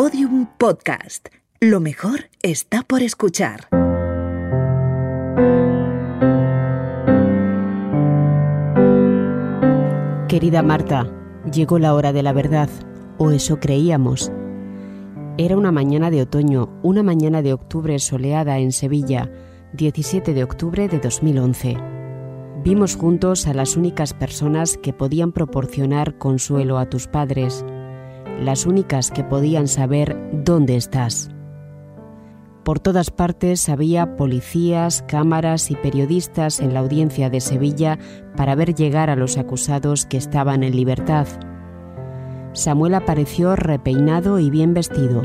Podium Podcast. Lo mejor está por escuchar. Querida Marta, llegó la hora de la verdad, o eso creíamos. Era una mañana de otoño, una mañana de octubre soleada en Sevilla, 17 de octubre de 2011. Vimos juntos a las únicas personas que podían proporcionar consuelo a tus padres, las únicas que podían saber dónde estás. Por todas partes había policías, cámaras y periodistas en la audiencia de Sevilla para ver llegar a los acusados que estaban en libertad. Samuel apareció repeinado y bien vestido.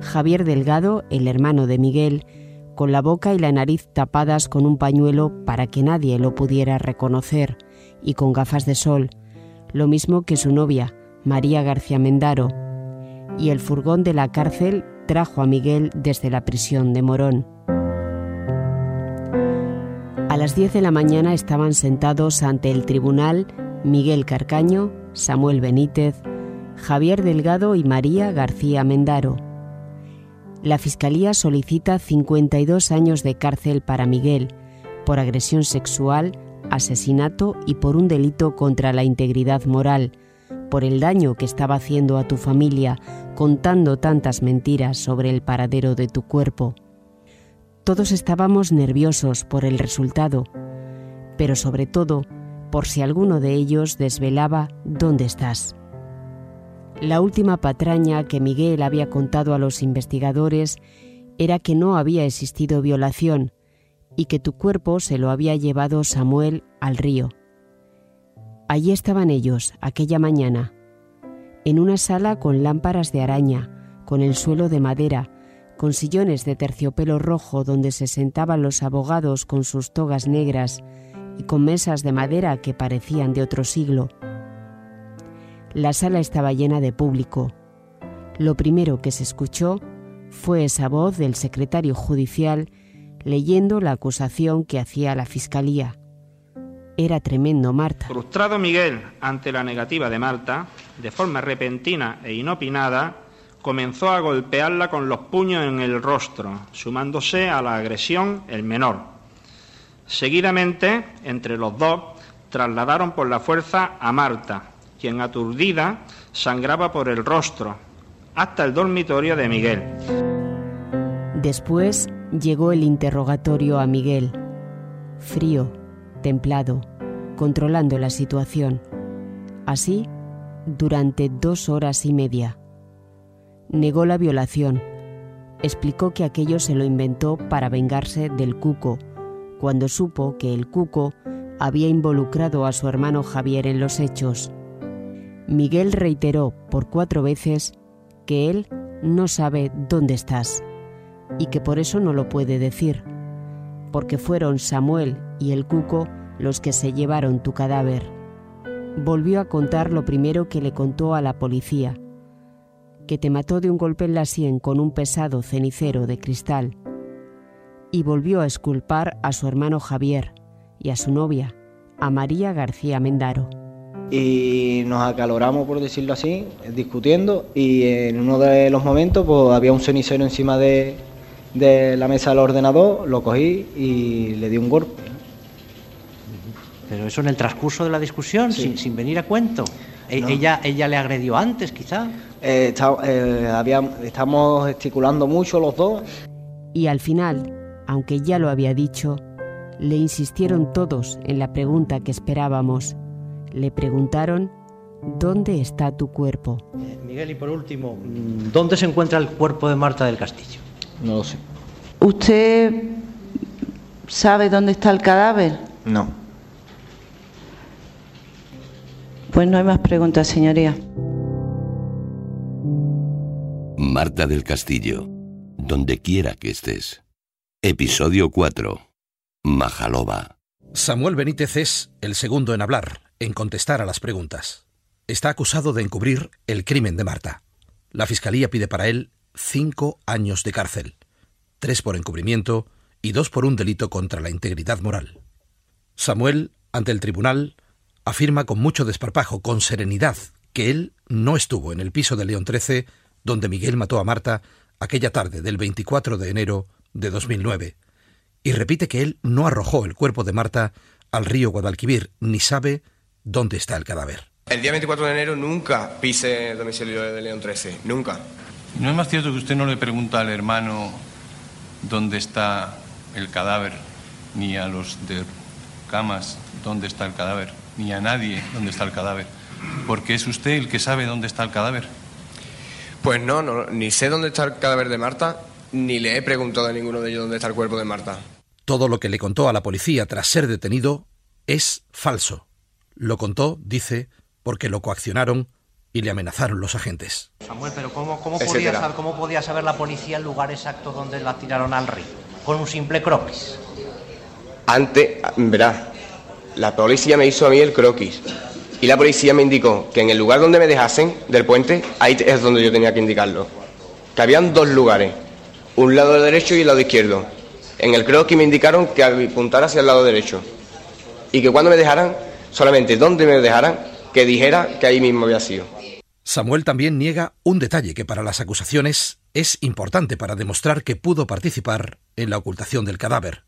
Javier Delgado, el hermano de Miguel, con la boca y la nariz tapadas con un pañuelo para que nadie lo pudiera reconocer, y con gafas de sol, lo mismo que su novia, María García Mendaro, y el furgón de la cárcel trajo a Miguel desde la prisión de Morón. A las 10 de la mañana estaban sentados ante el tribunal Miguel Carcaño, Samuel Benítez, Javier Delgado y María García Mendaro. La Fiscalía solicita 52 años de cárcel para Miguel por agresión sexual, asesinato y por un delito contra la integridad moral, por el daño que estaba haciendo a tu familia contando tantas mentiras sobre el paradero de tu cuerpo. Todos estábamos nerviosos por el resultado, pero sobre todo por si alguno de ellos desvelaba dónde estás. La última patraña que Miguel había contado a los investigadores era que no había existido violación y que tu cuerpo se lo había llevado Samuel al río. Allí estaban ellos, aquella mañana, en una sala con lámparas de araña, con el suelo de madera, con sillones de terciopelo rojo donde se sentaban los abogados con sus togas negras y con mesas de madera que parecían de otro siglo. La sala estaba llena de público. Lo primero que se escuchó fue esa voz del secretario judicial leyendo la acusación que hacía la Fiscalía. Era tremendo, Marta. Frustrado Miguel ante la negativa de Marta, de forma repentina e inopinada, comenzó a golpearla con los puños en el rostro, sumándose a la agresión el menor. Seguidamente, entre los dos, trasladaron por la fuerza a Marta, quien aturdida sangraba por el rostro, hasta el dormitorio de Miguel. Después llegó el interrogatorio a Miguel, frío, templado, controlando la situación. Así, durante dos horas y media. Negó la violación. Explicó que aquello se lo inventó para vengarse del cuco, cuando supo que el cuco había involucrado a su hermano Javier en los hechos. Miguel reiteró por cuatro veces que él no sabe dónde estás y que por eso no lo puede decir, porque fueron Samuel y el Cuco los que se llevaron tu cadáver. Volvió a contar lo primero que le contó a la policía, que te mató de un golpe en la sien con un pesado cenicero de cristal, y volvió a esculpar a su hermano Javier y a su novia, a María García Mendaro y nos acaloramos, por decirlo así, discutiendo y en uno de los momentos pues había un cenicero encima de, la mesa del ordenador, lo cogí y le di un golpe. Pero eso en el transcurso de la discusión, sin, venir a cuento. E, ella, ella le agredió antes, quizá. Eh, eh, estamos gesticulando mucho los dos. Y al final, aunque ya lo había dicho, le insistieron todos en la pregunta que esperábamos le preguntaron, ¿dónde está tu cuerpo? Miguel, y por último, ¿dónde se encuentra el cuerpo de Marta del Castillo? No lo sé. ¿Usted sabe dónde está el cadáver? No. Pues no hay más preguntas, señoría. Marta del Castillo, donde quiera que estés. Episodio 4. Majaloba. Samuel Benítez es el segundo en hablar en contestar a las preguntas. Está acusado de encubrir el crimen de Marta. La Fiscalía pide para él cinco años de cárcel, tres por encubrimiento y dos por un delito contra la integridad moral. Samuel, ante el tribunal, afirma con mucho desparpajo, con serenidad, que él no estuvo en el piso de León XIII donde Miguel mató a Marta aquella tarde del 24 de enero de 2009, y repite que él no arrojó el cuerpo de Marta al río Guadalquivir, ni sabe dónde está el cadáver. El día 24 de enero nunca pise el domicilio de León 13, nunca. ¿No es más cierto que usted no le pregunta al hermano dónde está el cadáver, ni a los de camas dónde está el cadáver, ni a nadie dónde está el cadáver? Porque es usted el que sabe dónde está el cadáver. Pues no, no, ni sé dónde está el cadáver de Marta, ni le he preguntado a ninguno de ellos dónde está el cuerpo de Marta. Todo lo que le contó a la policía tras ser detenido es falso. Lo contó, dice, porque lo coaccionaron y le amenazaron los agentes. Samuel, pero ¿cómo, cómo, podía, saber, ¿cómo podía saber la policía el lugar exacto donde la tiraron al río? Con un simple croquis. Antes, verá, la policía me hizo a mí el croquis. Y la policía me indicó que en el lugar donde me dejasen, del puente, ahí es donde yo tenía que indicarlo. Que habían dos lugares, un lado derecho y el lado izquierdo. En el croquis me indicaron que apuntara hacia el lado derecho. Y que cuando me dejaran, solamente donde me dejaran, que dijera que ahí mismo había sido. Samuel también niega un detalle que para las acusaciones es importante para demostrar que pudo participar en la ocultación del cadáver.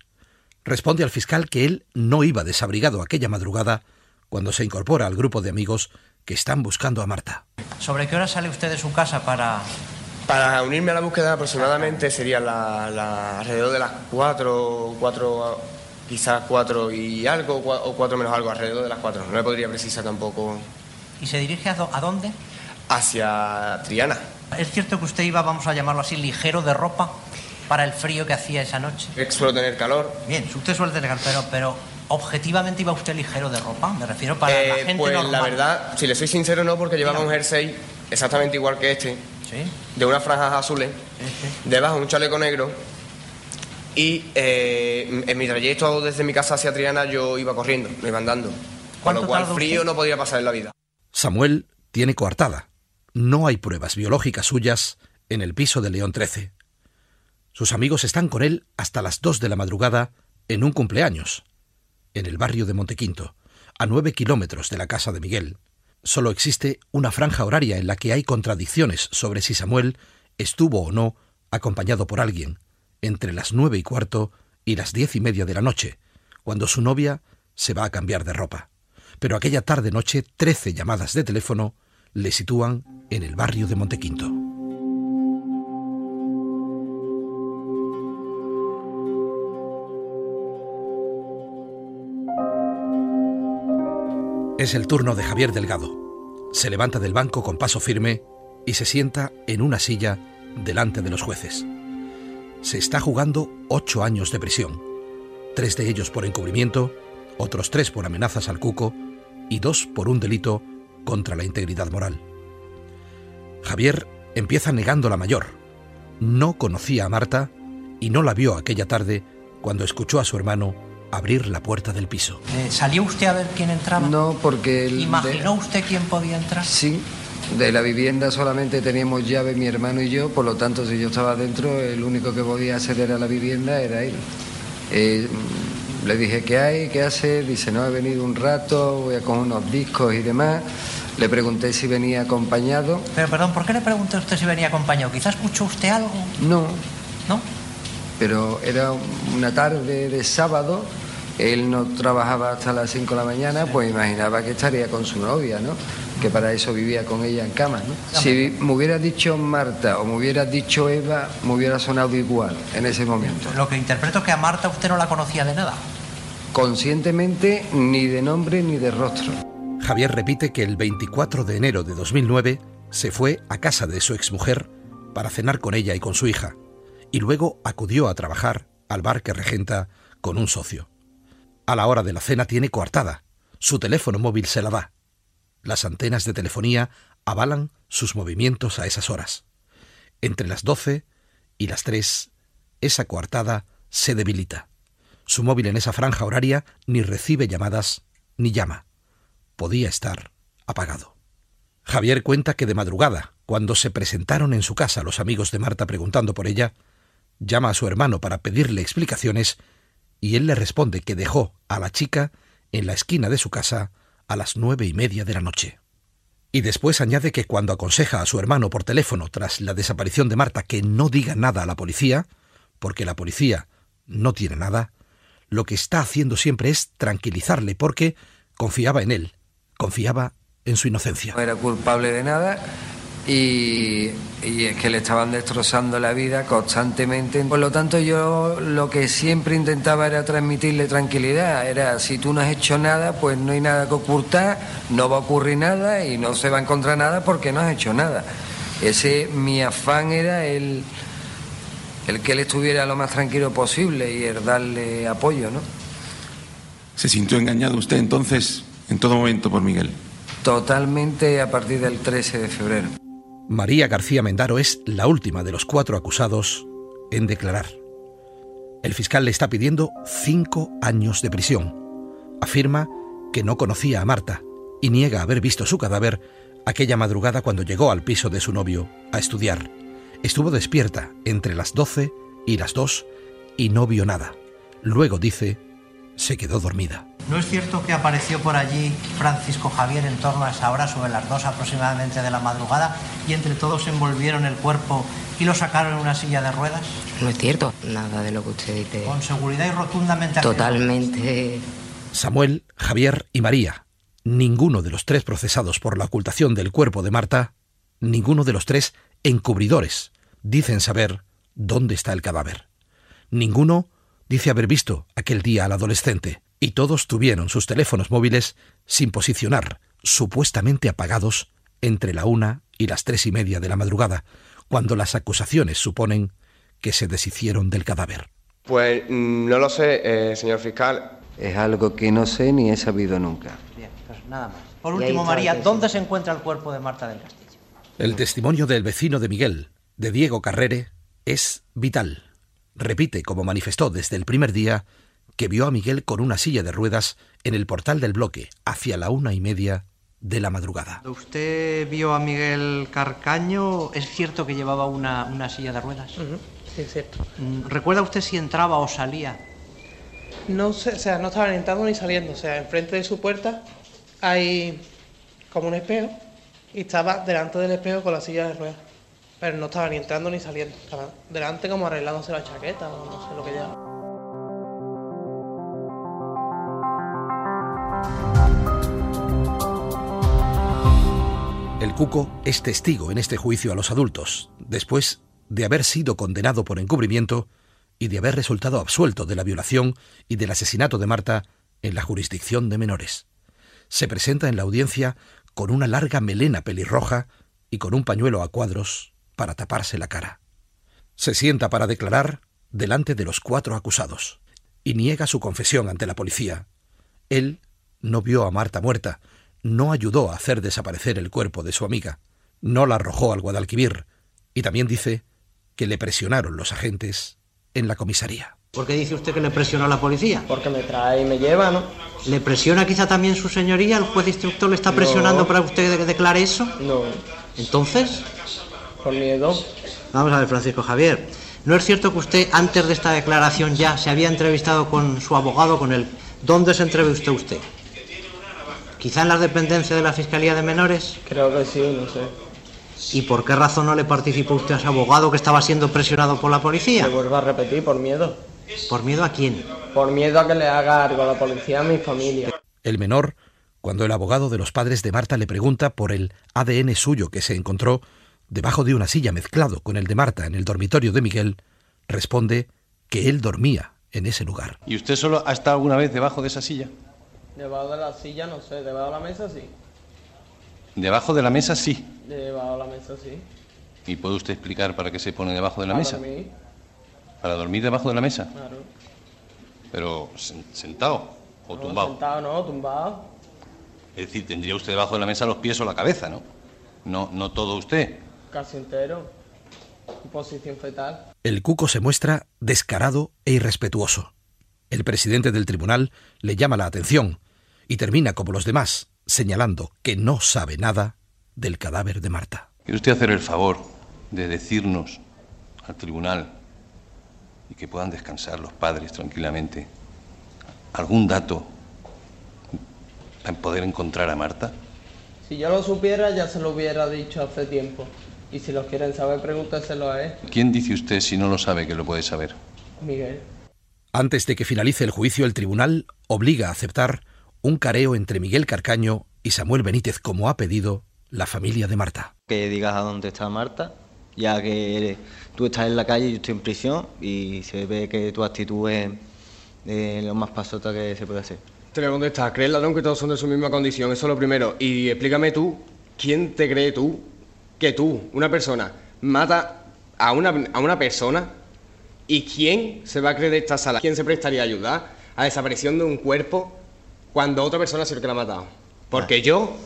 Responde al fiscal que él no iba desabrigado aquella madrugada cuando se incorpora al grupo de amigos que están buscando a Marta. ¿Sobre qué hora sale usted de su casa para...? Para unirme a la búsqueda aproximadamente sería la, alrededor de las cuatro, cuatro, quizás cuatro y algo, o cuatro menos algo, alrededor de las cuatro. No me podría precisar tampoco. ¿Y se dirige a, a dónde? hacia Triana. ¿Es cierto que usted iba, vamos a llamarlo así, ligero de ropa para el frío que hacía esa noche? Suelo tener calor. Bien, usted suele tener calor, pero, objetivamente iba usted ligero de ropa, me refiero para la eh, gente pues normal. la verdad, si le soy sincero, no, porque llevaba un jersey exactamente igual que este, ¿Sí? de unas franjas azules, debajo un chaleco negro, y eh, en mi trayecto desde mi casa hacia Triana yo iba corriendo, me iba andando. Con lo cual frío no podía pasar en la vida. Samuel tiene coartada no hay pruebas biológicas suyas en el piso de León XIII. Sus amigos están con él hasta las dos de la madrugada en un cumpleaños, en el barrio de Montequinto, a nueve kilómetros de la casa de Miguel. Solo existe una franja horaria en la que hay contradicciones sobre si Samuel estuvo o no acompañado por alguien, entre las nueve y cuarto y las diez y media de la noche, cuando su novia se va a cambiar de ropa. Pero aquella tarde-noche, trece llamadas de teléfono le sitúan en el barrio de Montequinto. Es el turno de Javier Delgado. Se levanta del banco con paso firme y se sienta en una silla delante de los jueces. Se está jugando ocho años de prisión, tres de ellos por encubrimiento, otros tres por amenazas al cuco y dos por un delito contra la integridad moral. Javier empieza negando la mayor. No conocía a Marta y no la vio aquella tarde cuando escuchó a su hermano abrir la puerta del piso. Eh, ¿Salió usted a ver quién entraba? No, porque... ¿Imaginó usted quién podía entrar? Sí, de la vivienda solamente teníamos llave mi hermano y yo, por lo tanto si yo estaba dentro, el único que podía acceder a la vivienda era él. Eh, le dije, ¿qué hay? ¿Qué hace? Dice, no, he venido un rato, voy a coger unos discos y demás. Le pregunté si venía acompañado. Pero perdón, ¿por qué le pregunté a usted si venía acompañado? ¿Quizás escuchó usted algo? No. ¿No? Pero era una tarde de sábado, él no trabajaba hasta las 5 de la mañana, pues imaginaba que estaría con su novia, ¿no? Que para eso vivía con ella en cama, ¿no? Si me hubiera dicho Marta o me hubiera dicho Eva, me hubiera sonado igual en ese momento. Lo que interpreto es que a Marta usted no la conocía de nada. Conscientemente, ni de nombre ni de rostro. Javier repite que el 24 de enero de 2009 se fue a casa de su exmujer para cenar con ella y con su hija, y luego acudió a trabajar al bar que regenta con un socio. A la hora de la cena tiene coartada, su teléfono móvil se la da. Las antenas de telefonía avalan sus movimientos a esas horas. Entre las 12 y las 3, esa coartada se debilita. Su móvil en esa franja horaria ni recibe llamadas ni llama podía estar apagado. Javier cuenta que de madrugada, cuando se presentaron en su casa los amigos de Marta preguntando por ella, llama a su hermano para pedirle explicaciones y él le responde que dejó a la chica en la esquina de su casa a las nueve y media de la noche. Y después añade que cuando aconseja a su hermano por teléfono tras la desaparición de Marta que no diga nada a la policía, porque la policía no tiene nada, lo que está haciendo siempre es tranquilizarle porque confiaba en él, confiaba en su inocencia. No era culpable de nada y, es que le estaban destrozando la vida constantemente. Por lo tanto, yo lo que siempre intentaba era transmitirle tranquilidad. Era, si tú no has hecho nada, pues no hay nada que ocultar, no va a ocurrir nada y no se va a encontrar nada porque no has hecho nada. Ese, mi afán era el, el que él estuviera lo más tranquilo posible y el darle apoyo, ¿no? ¿Se sintió engañado usted entonces en todo momento por Miguel? Totalmente a partir del 13 de febrero. María García Mendaro es la última de los cuatro acusados en declarar. El fiscal le está pidiendo cinco años de prisión. Afirma que no conocía a Marta y niega haber visto su cadáver aquella madrugada cuando llegó al piso de su novio a estudiar. Estuvo despierta entre las doce y las dos y no vio nada. Luego dice, se quedó dormida. ¿No es cierto que apareció por allí Francisco Javier en torno a esa hora, sobre las dos aproximadamente de la madrugada, y entre todos envolvieron el cuerpo y lo sacaron en una silla de ruedas? No es cierto, nada de lo que usted dice. Con seguridad y rotundamente. Totalmente. Samuel, Javier y María, ninguno de los tres procesados por la ocultación del cuerpo de Marta, ninguno de los tres encubridores, dicen saber dónde está el cadáver. Ninguno dice haber visto aquel día al adolescente y todos tuvieron sus teléfonos móviles sin posicionar, supuestamente apagados, entre la una y las tres y media de la madrugada, cuando las acusaciones suponen que se deshicieron del cadáver. Pues mm, no lo sé, eh, señor fiscal. Es algo que no sé ni he sabido nunca. Bien, pues nada más. Por último, María, ¿dónde se encuentra el cuerpo de Marta del Castillo? El testimonio del vecino de Miguel, de Diego Carrere, es vital. Repite, como manifestó desde el primer día, que vio a Miguel con una silla de ruedas en el portal del bloque hacia la una y media de la madrugada. ¿Usted vio a Miguel Carcaño? ¿Es cierto que llevaba una, silla de ruedas? Sí, es cierto. Mm, ¿Recuerda usted si entraba o salía? No sé, o sea, no estaba ni entrando ni saliendo. O sea, enfrente de su puerta hay como un espejo y estaba delante del espejo con la silla de ruedas. Pero no estaba ni entrando ni saliendo. Estaba delante como arreglándose la chaqueta o no sé lo que llevaba. El Cuco es testigo en este juicio a los adultos, después de haber sido condenado por encubrimiento y de haber resultado absuelto de la violación y del asesinato de Marta en la jurisdicción de menores. Se presenta en la audiencia con una larga melena pelirroja y con un pañuelo a cuadros para taparse la cara. Se sienta para declarar delante de los cuatro acusados y niega su confesión ante la policía. Él no vio a Marta muerta, no ayudó a hacer desaparecer el cuerpo de su amiga, no la arrojó al Guadalquivir, y también dice que le presionaron los agentes en la comisaría. ¿Por qué dice usted que le presionó a la policía? Porque me trae y me lleva, ¿no? ¿Le presiona quizá también su señoría? ¿El juez instructor le está presionando para usted que declare eso? No. ¿Entonces? Por miedo. Vamos a ver, Francisco Javier. ¿No es cierto que usted antes de esta declaración ya se había entrevistado con su abogado, con él? ¿Dónde se entrevistó usted? ¿Quizá en las dependencias de la Fiscalía de Menores? Creo que sí, no sé. ¿Y por qué razón no le participó usted a ese abogado que estaba siendo presionado por la policía? Le vuelvo a repetir, por miedo. ¿Por miedo a quién? Por miedo a que le haga algo a la policía a mi familia. El menor, cuando el abogado de los padres de Marta le pregunta por el ADN suyo que se encontró debajo de una silla mezclado con el de Marta en el dormitorio de Miguel, responde que él dormía en ese lugar. ¿Y usted solo ha estado alguna vez debajo de esa silla? Debajo de la silla, no sé, debajo de la mesa sí. Debajo de la mesa sí. Debajo de la mesa sí. ¿Y puede usted explicar para qué se pone debajo de la Para mesa? dormir. ¿Para dormir debajo de la mesa? Claro. Pero sen- sentado o No, tumbado. Sentado, no, tumbado. Es decir, tendría usted debajo de la mesa los pies o la cabeza, ¿no? No, no todo usted. Casi entero. En posición fetal. El cuco se muestra descarado e irrespetuoso. El presidente del tribunal le llama la atención y termina como los demás, señalando que no sabe nada del cadáver de Marta. ¿Quiere usted hacer el favor de decirnos al tribunal y que puedan descansar los padres tranquilamente algún dato para poder encontrar a Marta? Si yo lo supiera, ya se lo hubiera dicho hace tiempo. Y si los quieren saber, pregúntaselo a él. ¿Quién dice usted si no lo sabe que lo puede saber? Miguel. Antes de que finalice el juicio, el tribunal obliga a aceptar un careo entre Miguel Carcaño y Samuel Benítez, como ha pedido la familia de Marta. Que digas a dónde está Marta, ya que tú estás en la calle y yo estoy en prisión y se ve que tu actitud es eh, lo más pasota que se puede hacer. Te voy a contestar, ¿crees ladrón que todos son de su misma condición? Eso es lo primero. Y explícame tú, ¿quién te cree tú que tú, una persona, mata a una, a una persona y quién se va a creer de esta sala? ¿Quién se prestaría a ayudar a desaparición de un cuerpo cuando otra persona es el que la ha matado? Porque yo,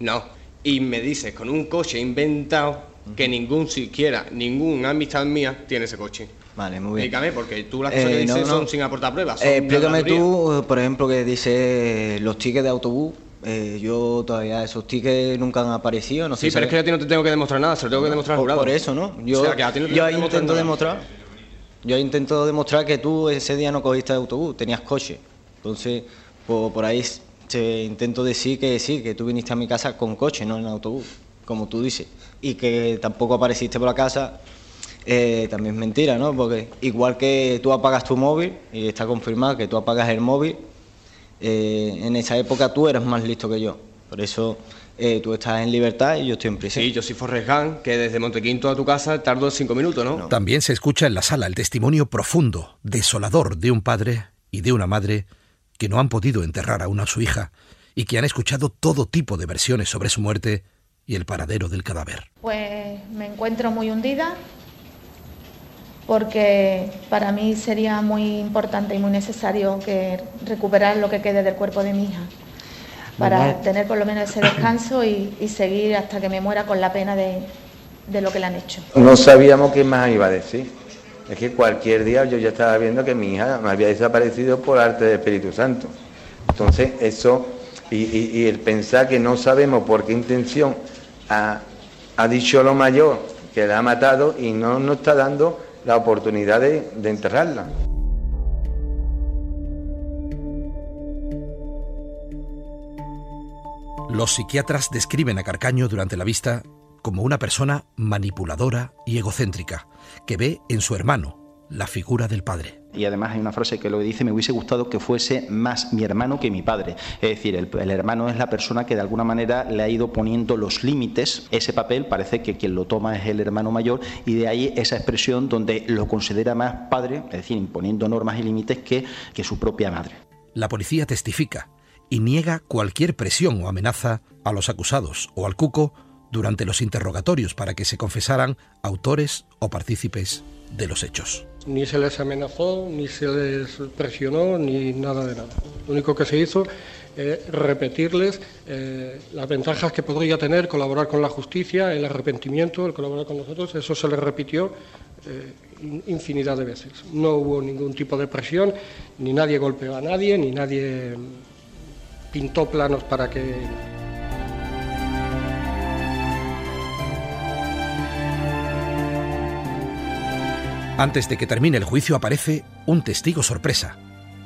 no. Y me dices con un coche inventado que ningún siquiera, ningún amistad mía tiene ese coche. Vale, muy bien. Explícame, porque tú las cosas Eh, que no, dices no. son sin aportar pruebas. Eh, explícame tú, eh, por ejemplo, que dice los tickets de autobús. eh, yo todavía esos tickets nunca han aparecido, no Sí, sé. pero es que yo a ti no te tengo que demostrar nada, se lo tengo que demostrar por, jurado. por eso, ¿no? Yo, O sea, que a ti no te yo que intento nada. demostrar. Yo intento demostrar que tú ese día no cogiste autobús, tenías coche. Entonces, por, por ahí te intento decir que sí, que tú viniste a mi casa con coche, no en autobús, como tú dices. Y que tampoco apareciste por la casa, eh, también es mentira, ¿no? Porque igual que tú apagas tu móvil, y está confirmado que tú apagas el móvil, eh, en esa época tú eras más listo que yo. Por eso eh, tú estás en libertad y yo estoy en prisión. Sí, yo soy Forrest Gump, que desde Montequinto a tu casa tardo cinco minutos, ¿no? También se escucha en la sala el testimonio profundo, desolador de un padre y de una madre que no han podido enterrar aún a su hija y que han escuchado todo tipo de versiones sobre su muerte y el paradero del cadáver. Pues me encuentro muy hundida porque para mí sería muy importante y muy necesario que recuperar lo que quede del cuerpo de mi hija para tener por lo menos ese descanso y, y seguir hasta que me muera con la pena de, de lo que le han hecho. No sabíamos qué más iba a decir. Es que cualquier día yo ya estaba viendo que mi hija me había desaparecido por arte del Espíritu Santo. Entonces, eso, y, el pensar que no sabemos por qué intención ha, dicho lo mayor que la ha matado y no nos está dando la oportunidad de enterrarla. Los psiquiatras describen a Carcaño durante la vista como una persona manipuladora y egocéntrica, que ve en su hermano la figura del padre. Y además hay una frase que lo dice, me hubiese gustado que fuese más mi hermano que mi padre. Es decir, el, el hermano es la persona que de alguna manera le ha ido poniendo los límites. Ese papel parece que quien lo toma es el hermano mayor y de ahí esa expresión donde lo considera más padre, es decir, imponiendo normas y límites que, que su propia madre. La policía testifica y niega cualquier presión o amenaza a los acusados o al cuco durante los interrogatorios para que se confesaran autores o partícipes de los hechos. Ni se les amenazó, ni se les presionó, ni nada de nada. Lo único que se hizo es repetirles eh, las ventajas que podría tener colaborar con la justicia, el arrepentimiento, el colaborar con nosotros. Eso se les repitió eh, in- infinidad de veces. No hubo ningún tipo de presión, ni nadie golpeó a nadie, ni nadie mm, pintó planos para que Antes de que termine el juicio aparece un testigo sorpresa,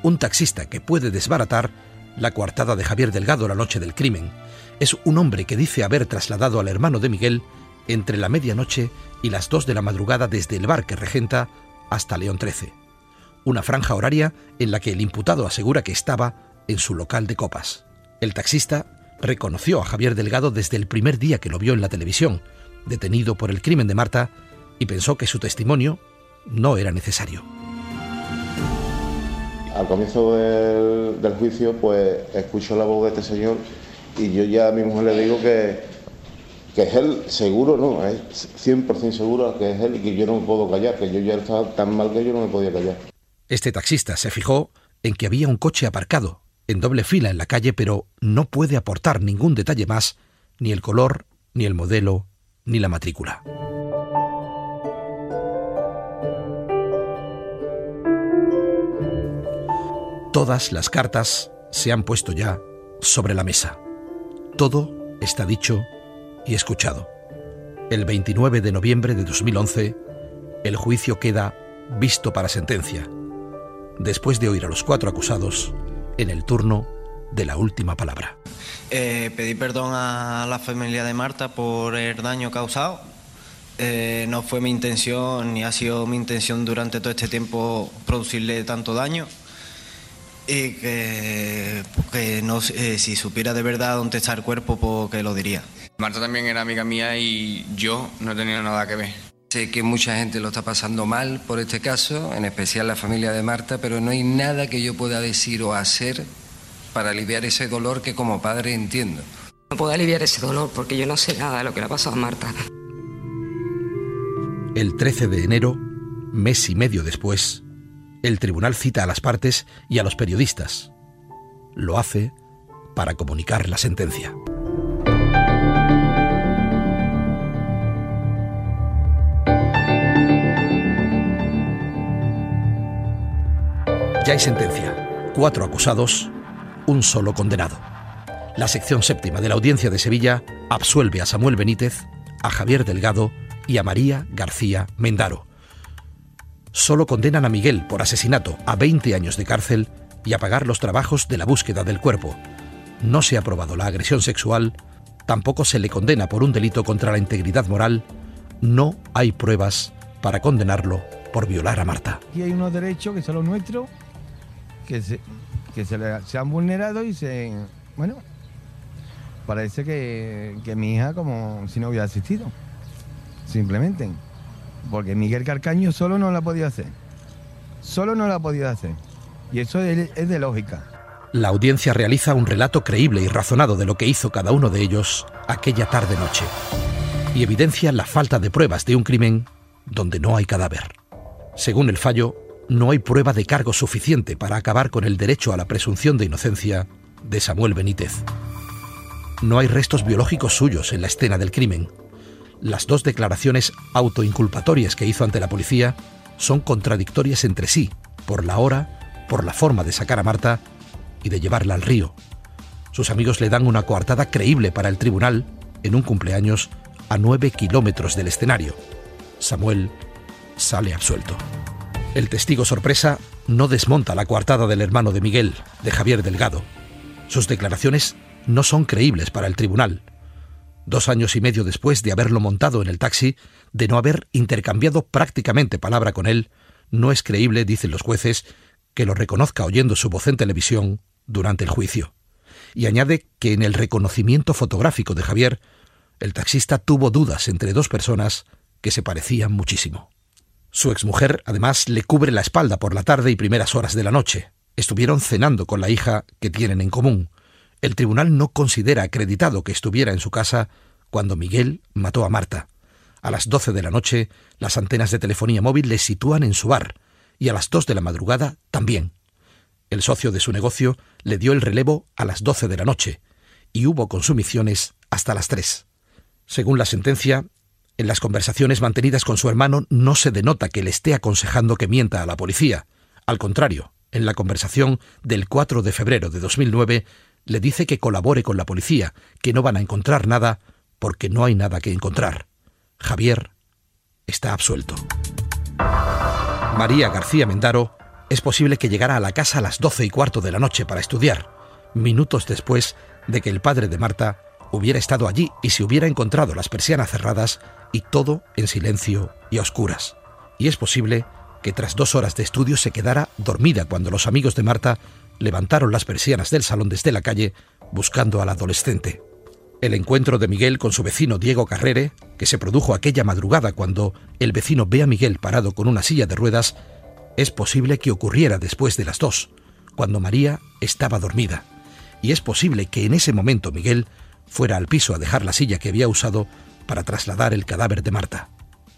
un taxista que puede desbaratar la coartada de Javier Delgado la noche del crimen. Es un hombre que dice haber trasladado al hermano de Miguel entre la medianoche y las dos de la madrugada desde el bar que regenta hasta León 13. Una franja horaria en la que el imputado asegura que estaba en su local de copas. El taxista reconoció a Javier Delgado desde el primer día que lo vio en la televisión, detenido por el crimen de Marta, y pensó que su testimonio no era necesario. Al comienzo del, del juicio, pues escucho la voz de este señor y yo ya a mi mujer le digo que, que es él, seguro, no, es 100% seguro que es él y que yo no me puedo callar, que yo ya estaba tan mal que yo no me podía callar. Este taxista se fijó en que había un coche aparcado, en doble fila en la calle, pero no puede aportar ningún detalle más, ni el color, ni el modelo, ni la matrícula. Todas las cartas se han puesto ya sobre la mesa. Todo está dicho y escuchado. El 29 de noviembre de 2011, el juicio queda visto para sentencia, después de oír a los cuatro acusados en el turno de la última palabra. Eh, pedí perdón a la familia de Marta por el daño causado. Eh, no fue mi intención ni ha sido mi intención durante todo este tiempo producirle tanto daño. Y que, que no, eh, si supiera de verdad dónde está el cuerpo, pues que lo diría. Marta también era amiga mía y yo no tenía nada que ver. Sé que mucha gente lo está pasando mal por este caso, en especial la familia de Marta, pero no hay nada que yo pueda decir o hacer para aliviar ese dolor que como padre entiendo. No puedo aliviar ese dolor porque yo no sé nada de lo que le ha pasado a Marta. El 13 de enero, mes y medio después, el tribunal cita a las partes y a los periodistas. Lo hace para comunicar la sentencia. Ya hay sentencia. Cuatro acusados, un solo condenado. La sección séptima de la Audiencia de Sevilla absuelve a Samuel Benítez, a Javier Delgado y a María García Mendaro. Solo condenan a Miguel por asesinato a 20 años de cárcel y a pagar los trabajos de la búsqueda del cuerpo. No se ha probado la agresión sexual, tampoco se le condena por un delito contra la integridad moral, no hay pruebas para condenarlo por violar a Marta. Aquí hay unos derechos que son los nuestros, que se, que le- se han vulnerado y se... Bueno, parece que, que mi hija como si no hubiera asistido, simplemente. Porque Miguel Carcaño solo no lo ha podido hacer. Solo no lo ha podido hacer. Y eso es, es de lógica. La audiencia realiza un relato creíble y razonado de lo que hizo cada uno de ellos aquella tarde-noche y evidencia la falta de pruebas de un crimen donde no hay cadáver. Según el fallo, no hay prueba de cargo suficiente para acabar con el derecho a la presunción de inocencia de Samuel Benítez. No hay restos biológicos suyos en la escena del crimen. Las dos declaraciones autoinculpatorias que hizo ante la policía son contradictorias entre sí, por la hora, por la forma de sacar a Marta y de llevarla al río. Sus amigos le dan una coartada creíble para el tribunal en un cumpleaños a nueve kilómetros del escenario. Samuel sale absuelto. El testigo sorpresa no desmonta la coartada del hermano de Miguel, de Javier Delgado. Sus declaraciones no son creíbles para el tribunal. Dos años y medio después de haberlo montado en el taxi, de no haber intercambiado prácticamente palabra con él, no es creíble, dicen los jueces, que lo reconozca oyendo su voz en televisión durante el juicio. Y añade que en el reconocimiento fotográfico de Javier, el taxista tuvo dudas entre dos personas que se parecían muchísimo. Su exmujer, además, le cubre la espalda por la tarde y primeras horas de la noche. Estuvieron cenando con la hija que tienen en común. El tribunal no considera acreditado que estuviera en su casa cuando Miguel mató a Marta. A las 12 de la noche, las antenas de telefonía móvil le sitúan en su bar, y a las 2 de la madrugada también. El socio de su negocio le dio el relevo a las 12 de la noche, y hubo consumiciones hasta las 3. Según la sentencia, en las conversaciones mantenidas con su hermano no se denota que le esté aconsejando que mienta a la policía. Al contrario, en la conversación del 4 de febrero de 2009 le dice que colabore con la policía, que no van a encontrar nada porque no hay nada que encontrar. Javier está absuelto. María García Mendaro es posible que llegara a la casa a las doce y cuarto de la noche para estudiar, minutos después de que el padre de Marta hubiera estado allí y se hubiera encontrado las persianas cerradas y todo en silencio y a oscuras. Y es posible que tras dos horas de estudio se quedara dormida cuando los amigos de Marta levantaron las persianas del salón desde la calle buscando al adolescente. El encuentro de Miguel con su vecino Diego Carrere, que se produjo aquella madrugada cuando el vecino ve a Miguel parado con una silla de ruedas, es posible que ocurriera después de las dos, cuando María estaba dormida. Y es posible que en ese momento Miguel fuera al piso a dejar la silla que había usado para trasladar el cadáver de Marta.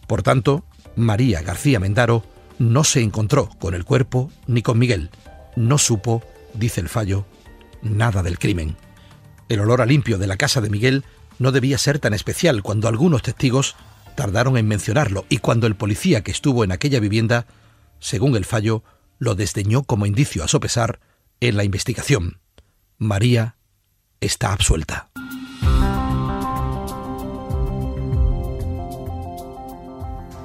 Por tanto, María García Mendaro no se encontró con el cuerpo ni con Miguel. No supo, dice el fallo, nada del crimen. El olor a limpio de la casa de Miguel no debía ser tan especial cuando algunos testigos tardaron en mencionarlo y cuando el policía que estuvo en aquella vivienda, según el fallo, lo desdeñó como indicio a sopesar en la investigación. María está absuelta.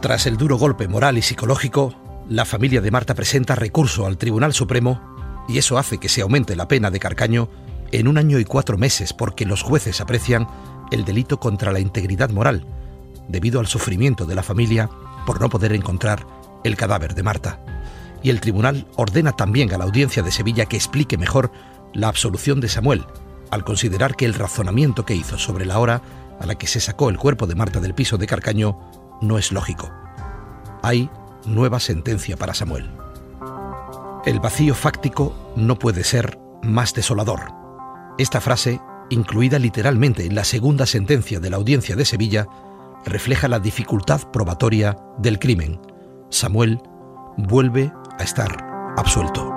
Tras el duro golpe moral y psicológico, la familia de Marta presenta recurso al Tribunal Supremo y eso hace que se aumente la pena de Carcaño en un año y cuatro meses porque los jueces aprecian el delito contra la integridad moral, debido al sufrimiento de la familia por no poder encontrar el cadáver de Marta. Y el tribunal ordena también a la audiencia de Sevilla que explique mejor la absolución de Samuel, al considerar que el razonamiento que hizo sobre la hora a la que se sacó el cuerpo de Marta del piso de Carcaño no es lógico. Hay nueva sentencia para Samuel. El vacío fáctico no puede ser más desolador. Esta frase, incluida literalmente en la segunda sentencia de la audiencia de Sevilla, refleja la dificultad probatoria del crimen. Samuel vuelve a estar absuelto.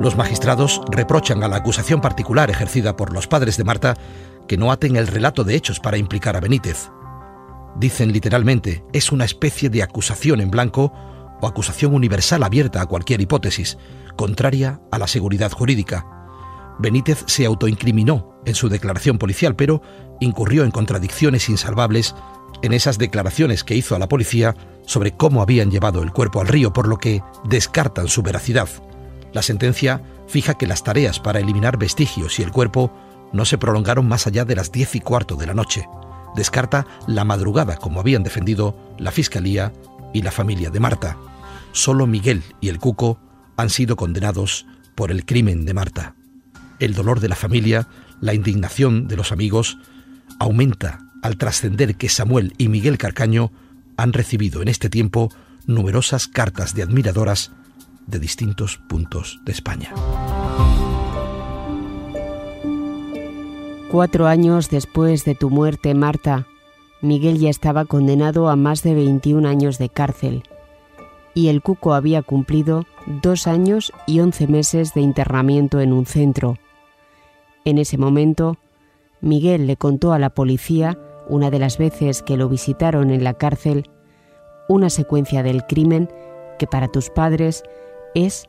Los magistrados reprochan a la acusación particular ejercida por los padres de Marta que no aten el relato de hechos para implicar a Benítez. Dicen literalmente, es una especie de acusación en blanco o acusación universal abierta a cualquier hipótesis, contraria a la seguridad jurídica. Benítez se autoincriminó en su declaración policial, pero incurrió en contradicciones insalvables en esas declaraciones que hizo a la policía sobre cómo habían llevado el cuerpo al río, por lo que descartan su veracidad. La sentencia fija que las tareas para eliminar vestigios y el cuerpo no se prolongaron más allá de las diez y cuarto de la noche. Descarta la madrugada, como habían defendido la Fiscalía y la familia de Marta. Solo Miguel y el Cuco han sido condenados por el crimen de Marta. El dolor de la familia, la indignación de los amigos, aumenta al trascender que Samuel y Miguel Carcaño han recibido en este tiempo numerosas cartas de admiradoras de distintos puntos de España. Cuatro años después de tu muerte, Marta, Miguel ya estaba condenado a más de 21 años de cárcel y el Cuco había cumplido dos años y once meses de internamiento en un centro. En ese momento, Miguel le contó a la policía, una de las veces que lo visitaron en la cárcel, una secuencia del crimen que para tus padres es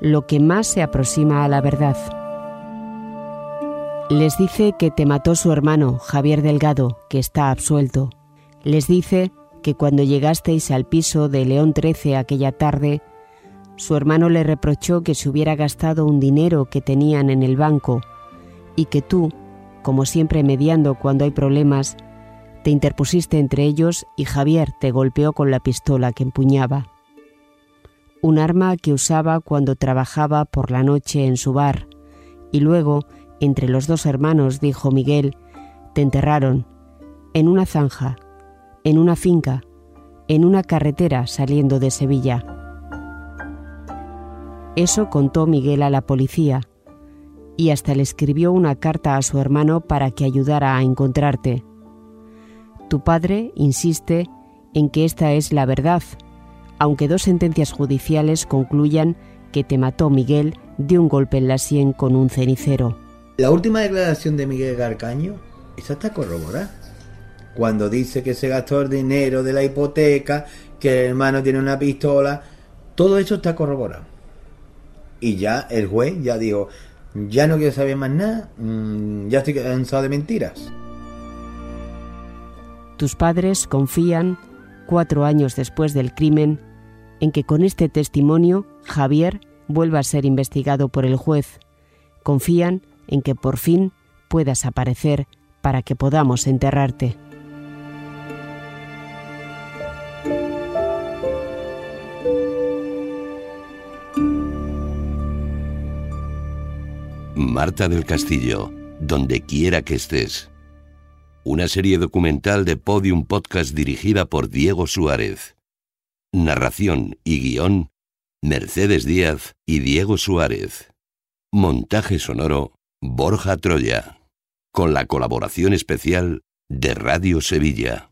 lo que más se aproxima a la verdad. Les dice que te mató su hermano, Javier Delgado, que está absuelto. Les dice que cuando llegasteis al piso de León 13 aquella tarde, su hermano le reprochó que se hubiera gastado un dinero que tenían en el banco y que tú, como siempre mediando cuando hay problemas, te interpusiste entre ellos y Javier te golpeó con la pistola que empuñaba. Un arma que usaba cuando trabajaba por la noche en su bar. Y luego, entre los dos hermanos, dijo Miguel, te enterraron en una zanja, en una finca, en una carretera saliendo de Sevilla. Eso contó Miguel a la policía y hasta le escribió una carta a su hermano para que ayudara a encontrarte. Tu padre insiste en que esta es la verdad, aunque dos sentencias judiciales concluyan que te mató Miguel de un golpe en la sien con un cenicero. La última declaración de Miguel Garcaño, esa está corroborada. Cuando dice que se gastó el dinero de la hipoteca, que el hermano tiene una pistola, todo eso está corroborado. Y ya el juez ya dijo, ya no quiero saber más nada, mm, ya estoy cansado de mentiras. Tus padres confían, cuatro años después del crimen, en que con este testimonio Javier vuelva a ser investigado por el juez. Confían en que por fin puedas aparecer para que podamos enterrarte. Marta del Castillo, donde quiera que estés. Una serie documental de Podium Podcast dirigida por Diego Suárez. Narración y guion, Mercedes Díaz y Diego Suárez. Montaje sonoro, Borja Troya. Con la colaboración especial de Radio Sevilla.